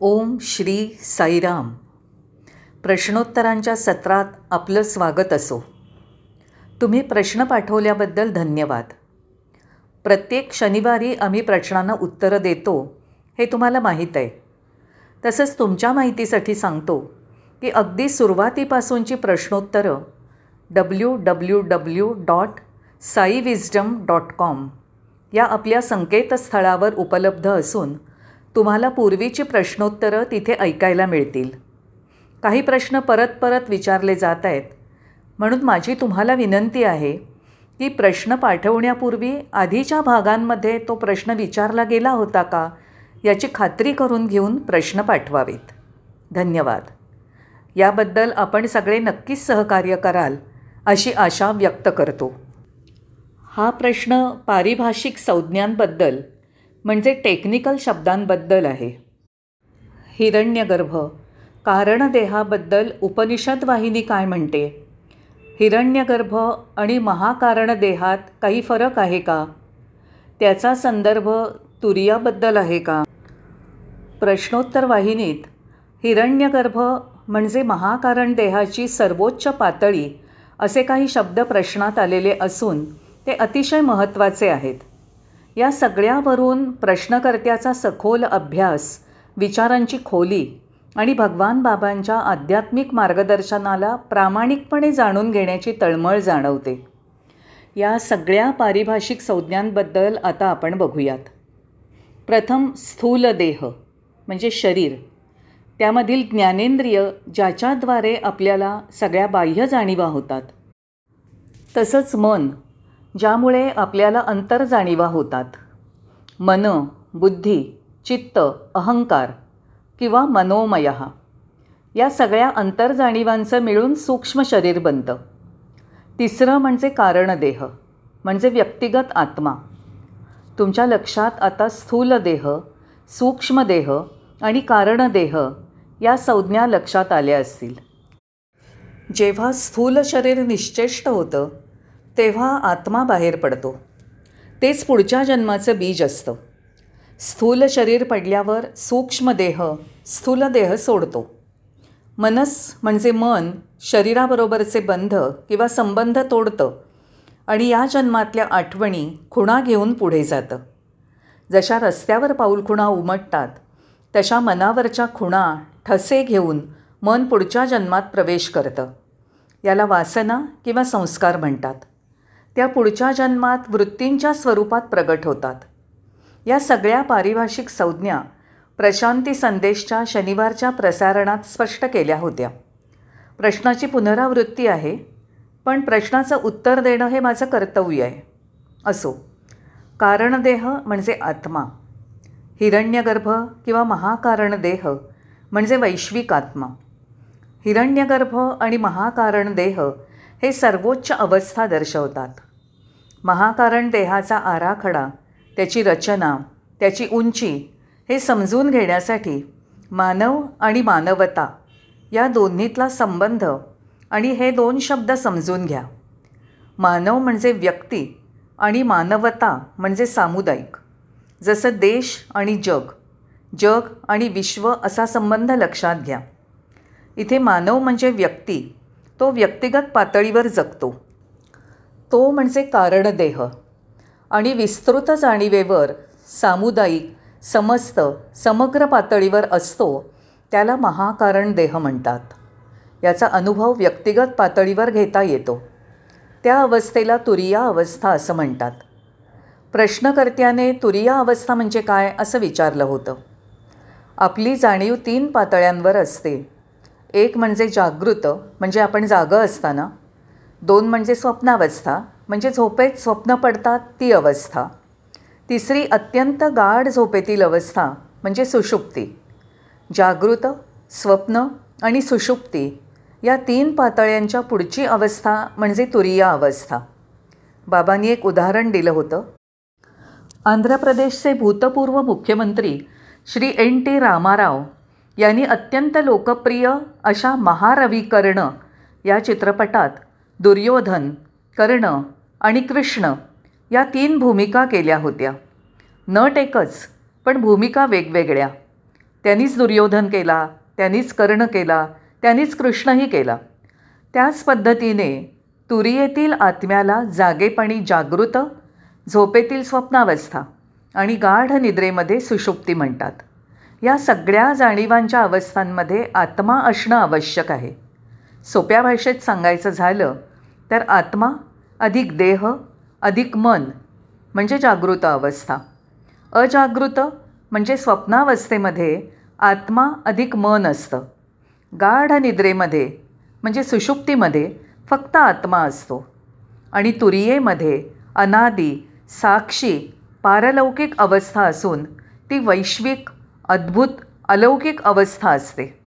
ओम श्री साईराम. प्रश्नोत्तरांच्या सत्रात आपलं स्वागत असो. तुम्ही प्रश्न पाठवल्याबद्दल धन्यवाद. प्रत्येक शनिवारी आम्ही प्रश्नांना उत्तरं देतो हे तुम्हाला माहीत आहे. तसंच तुमच्या माहितीसाठी सांगतो की अगदी सुरुवातीपासूनची प्रश्नोत्तरं W W W dot Sai wisdom dot com या आपल्या संकेतस्थळावर उपलब्ध असून तुम्हाला पूर्वीची प्रश्नोत्तरं तिथे ऐकायला मिळतील. काही प्रश्न परत परत विचारले जात आहेत. म्हणून माझी तुम्हाला विनंती आहे की प्रश्न पाठवण्यापूर्वी आधीच्या भागांमध्ये तो प्रश्न विचारला गेला होता का याची खात्री करून घेऊन प्रश्न पाठवावेत. धन्यवाद. याबद्दल आपण सगळे नक्कीच सहकार्य कराल अशी आशा व्यक्त करतो. हा प्रश्न पारिभाषिक संज्ञांबद्दल म्हणजे टेक्निकल शब्दांबद्दल आहे. हिरण्यगर्भ कारणदेहाबद्दल उपनिषद वाहिनी काय म्हणते? हिरण्यगर्भ आणि महाकारणदेहात काही फरक आहे का? त्याचा संदर्भ तुरियाबद्दल आहे का? प्रश्नोत्तर वाहिनीत हिरण्यगर्भ म्हणजे महाकारण देहाची सर्वोच्च पातळी असे काही शब्द प्रश्नात आलेले असून ते अतिशय महत्त्वाचे आहेत. या सगळ्यावरून प्रश्नकर्त्याचा सखोल अभ्यास विचारांची खोली आणि भगवान बाबांच्या आध्यात्मिक मार्गदर्शनाला प्रामाणिकपणे जाणून घेण्याची तळमळ जाणवते. या सगळ्या पारिभाषिक संज्ञांबद्दल आता आपण बघूयात. प्रथम स्थूल देह म्हणजे शरीर. त्यामधील ज्ञानेंद्रिय ज्याच्याद्वारे आपल्याला सगळ्या बाह्य जाणीवा होतात. तसंच मन ज्यामुळे आपल्याला अंतरजाणिवा होतात. मन बुद्धी चित्त अहंकार किंवा मनोमय या सगळ्या अंतरजाणिवांचं मिळून सूक्ष्म शरीर बनतं. तिसरं म्हणजे कारणदेह म्हणजे व्यक्तिगत आत्मा. तुमच्या लक्षात आता स्थूल देह सूक्ष्मदेह आणि कारणदेह या संज्ञा लक्षात आल्या असतील. जेव्हा स्थूल शरीर निश्चेष्ट होतं तेव्हा आत्मा बाहेर पडतो. तेच पुढच्या जन्माचं बीज असतं. स्थूल शरीर पडल्यावर सूक्ष्म देह स्थूल देह सोडतो. मनस म्हणजे मन शरीराबरोबरचे बंध किंवा संबंध तोडतं आणि या जन्मातल्या आठवणी खुणा घेऊन पुढे जातं. जशा रस्त्यावर पाऊलखुणा उमटतात तशा मनावरच्या खुणा ठसे घेऊन मन पुढच्या जन्मात प्रवेश करतं. याला वासना किंवा संस्कार म्हणतात. त्या पुढच्या जन्मात वृत्तींच्या स्वरूपात प्रगट होतात. या सगळ्या पारिभाषिक संज्ञा प्रशांती संदेशच्या शनिवारच्या प्रसारणात स्पष्ट केल्या होत्या. प्रश्नाची पुनरावृत्ती आहे पण प्रश्नाचं उत्तर देणं हे माझं कर्तव्य आहे. असो. कारणदेह म्हणजे आत्मा. हिरण्यगर्भ किंवा महाकारणदेह म्हणजे वैश्विक आत्मा. हिरण्यगर्भ आणि महाकारण देह हे सर्वोच्च अवस्था दर्शवतात. महाकारण देहाचा आराखडा त्याची रचना त्याची उंची हे समजून घेण्यासाठी मानव आणि मानवता या दोन्हीतला संबंध आणि हे दोन शब्द समजून घ्या. मानव म्हणजे व्यक्ती आणि मानवता म्हणजे सामुदायिक. जसं देश आणि जग जग आणि विश्व असा संबंध लक्षात घ्या. इथे मानव म्हणजे व्यक्ती तो व्यक्तिगत पातळीवर जगतो. तो म्हणजे कारणदेह. आणि विस्तृत जाणीवेवर सामुदायिक समस्त समग्र पातळीवर असतो त्याला महाकारण देह म्हणतात. याचा अनुभव व्यक्तिगत पातळीवर घेता येतो. त्या अवस्थेला तुरिया अवस्था असं म्हणतात. प्रश्नकर्त्याने तुरिया अवस्था म्हणजे काय असं विचारलं होतं. आपली जाणीव तीन पातळ्यांवर असते. एक म्हणजे जागृत म्हणजे आपण जागं असताना. दोन म्हणजे स्वप्नावस्था म्हणजे झोपेत स्वप्न पडतात ती अवस्था. तिसरी अत्यंत गाढ झोपेतील अवस्था म्हणजे सुषुप्ती. जागृत स्वप्न आणि सुषुप्ती या तीन पातळ्यांच्या पुढची अवस्था म्हणजे तुरिया अवस्था. बाबांनी एक उदाहरण दिलं होतं. आंध्र प्रदेशचे भूतपूर्व मुख्यमंत्री श्री एन टी रामाराव यांनी अत्यंत लोकप्रिय अशा महारविकर्ण या चित्रपटात दुर्योधन कर्ण आणि कृष्ण या तीन भूमिका केल्या होत्या. नट एकच पण भूमिका वेगवेगळ्या. त्यांनीच दुर्योधन केला त्यांनीच कर्ण केला त्यांनीच कृष्णही केला. त्याच पद्धतीने तुरियेतील आत्म्याला जागेपणी जागृत झोपेतील स्वप्नावस्था आणि गाढ निद्रेमध्ये सुषुप्ती म्हणतात. या सगळ्या जाणीवांच्या अवस्थांमध्ये आत्मा असणं आवश्यक आहे. सोप्या भाषेत सांगायचं झालं तर आत्मा अधिक देह अधिक मन म्हणजे जागृत अवस्था. अजागृत म्हणजे स्वप्नावस्थेमध्ये आत्मा अधिक मन असतं. गाढ निद्रेमध्ये म्हणजे सुषुप्तीमध्ये फक्त आत्मा असतो. आणि तुरियेमध्ये अनादी साक्षी पारलौकिक अवस्था असून ती वैश्विक अद्भुत अलौकिक अवस्था असते.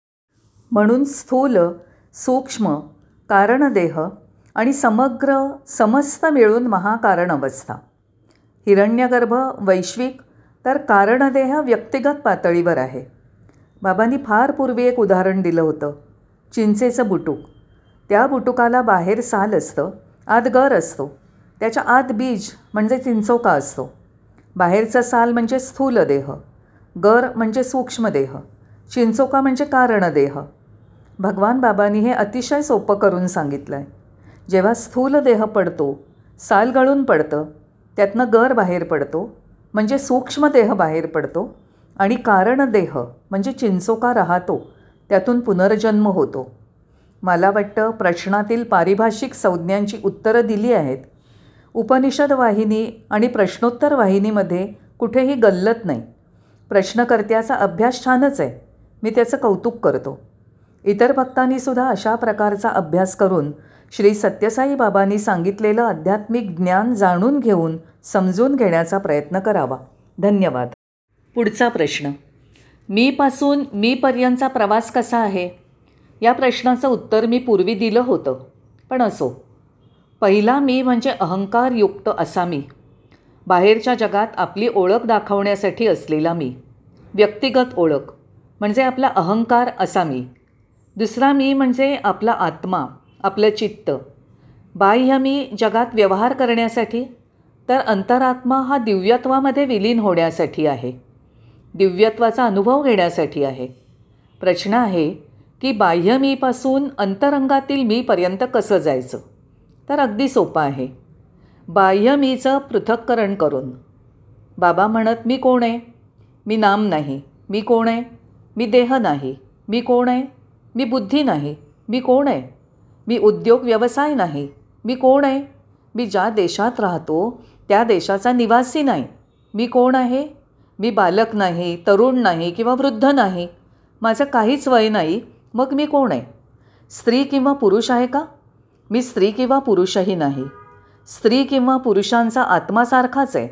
म्हणून स्थूल सूक्ष्म कारणदेह आणि समग्र समस्त मिळून महाकारण अवस्था. हिरण्यगर्भ वैश्विक तर कारणदेह व्यक्तिगत पातळीवर आहे. बाबांनी फार पूर्वी एक उदाहरण दिलं होतं चिंचेचं बुटूक. त्या बुटुकाला बाहेर साल असतं आत गर असतो. त्याच्या आत बीज म्हणजे चिंचोका असतो. बाहेरचा साल म्हणजे स्थूल देह गर म्हणजे सूक्ष्मदेह चिंचोका म्हणजे कारणदेह. भगवान बाबांनी हे अतिशय सोपं करून सांगितलं आहे जेव्हा स्थूल देह पडतो साल गळून पडतं त्यातनं गर बाहेर पडतो म्हणजे सूक्ष्म देह बाहेर पडतो आणि कारण देह म्हणजे चिंचोका राहतो त्यातून पुनर्जन्म होतो. मला वाटतं प्रश्नातील पारिभाषिक संज्ञांची उत्तरं दिली आहेत. उपनिषद वाहिनी आणि प्रश्नोत्तर वाहिनीमध्ये कुठेही गल्लत नाही. प्रश्नकर्त्याचा अभ्यास छानच आहे. मी त्याचं कौतुक करतो. इतर भक्तांनीसुद्धा अशा प्रकारचा अभ्यास करून श्री सत्यसाई बाबांनी सांगितलेलं आध्यात्मिक ज्ञान जाणून घेऊन समजून घेण्याचा प्रयत्न करावा. धन्यवाद. पुढचा प्रश्न. मीपासून मीपर्यंतचा प्रवास कसा आहे? या प्रश्नाचं उत्तर मी पूर्वी दिलं होतं पण असो. पहिला मी म्हणजे अहंकारयुक्त असा मी. बाहेरच्या जगात आपली ओळख दाखवण्यासाठी असलेला मी. व्यक्तिगत ओळख म्हणजे आपला अहंकार असा मी. दुसरा मी म्हणजे आपला आत्मा. आपलं चित्त. बाह्य मी जगात व्यवहार करण्यासाठी तर अंतरात्मा हा दिव्यत्वामध्ये विलीन होण्यासाठी आहे. दिव्यत्वाचा अनुभव घेण्यासाठी आहे. प्रश्न आहे की बाह्य मीपासून अंतरंगातील मीपर्यंत कसं जायचं? तर अगदी सोपं आहे. बाह्य मीचं पृथक्करण करून. बाबा म्हणत मी कोण आहे? मी नाम नाही. मी कोण आहे? मी देह नाही. मी कोण आहे? मी बुद्धी नाही. मी कोण आहे? मी उद्योग व्यवसाय नाही. मी कोण आहे? मी ज्या देशात राहतो त्या देशाचा निवासी नाही. मी कोण आहे? मी बालक नाही तरुण नाही किंवा वृद्ध नाही. माझं काहीच वय नाही मग मी कोण आहे? स्त्री किंवा पुरुष आहे का? मी स्त्री किंवा पुरुषही नाही. स्त्री किंवा पुरुषांचा आत्मासारखाच आहे.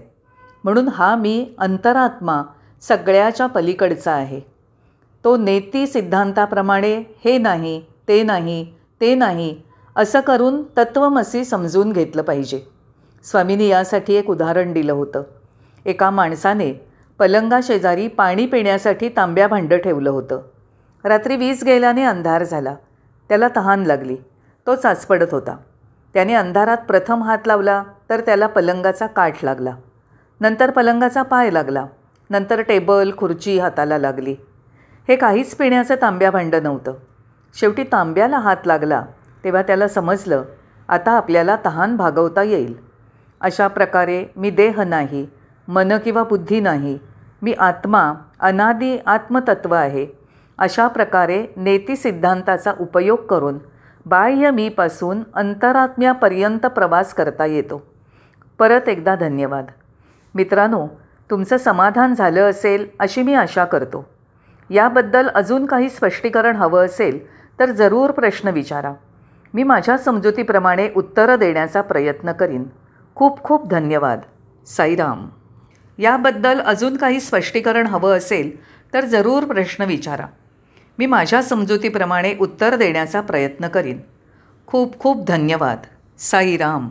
म्हणून हा मी अंतरात्मा सगळ्याच्या पलीकडचा आहे. तो नेती सिद्धांताप्रमाणे हे नाही ते नाही ते नाही असं करून तत्वमसी समजून घेतलं पाहिजे. स्वामींनी यासाठी एक उदाहरण दिलं होतं. एका माणसाने पलंगाशेजारी पाणी पिण्यासाठी तांब्या भांडं ठेवलं होतं. रात्री वीज गेल्याने अंधार झाला. त्याला तहान लागली. तो चाचपडत होता. त्याने अंधारात प्रथम हात लावला तर त्याला पलंगाचा काठ लागला. नंतर पलंगाचा पाय लागला. नंतर टेबल खुर्ची हाताला लागली. हे काहीच पिण्याचं तांब्या भांडं नव्हतं. शेवटी तांब्याला हात लागला. तेव्हा त्याला समजलं आता आपल्याला तहान भागवता येईल. अशा प्रकारे मी देह नाही मन किंवा बुद्धी नाही मी आत्मा अनादी आत्मतत्व आहे. अशा प्रकारे नेती सिद्धांताचा उपयोग करून बाह्य मीपासून अंतरात्म्यापर्यंत प्रवास करता येतो. परत एकदा धन्यवाद. मित्रांनो तुमचं समाधान झालं असेल अशी मी आशा करतो. याबद्दल अजून काही स्पष्टीकरण हवं असेल तर जरूर प्रश्न विचारा. मी माझ्या समजुतीप्रमाणे उत्तरं देण्याचा प्रयत्न करीन. खूप खूप धन्यवाद. साईराम. याबद्दल अजून काही स्पष्टीकरण हवं असेल तर जरूर प्रश्न विचारा. मी माझ्या समजुतीप्रमाणे उत्तर देण्याचा प्रयत्न करीन. खूप खूप धन्यवाद. साईराम.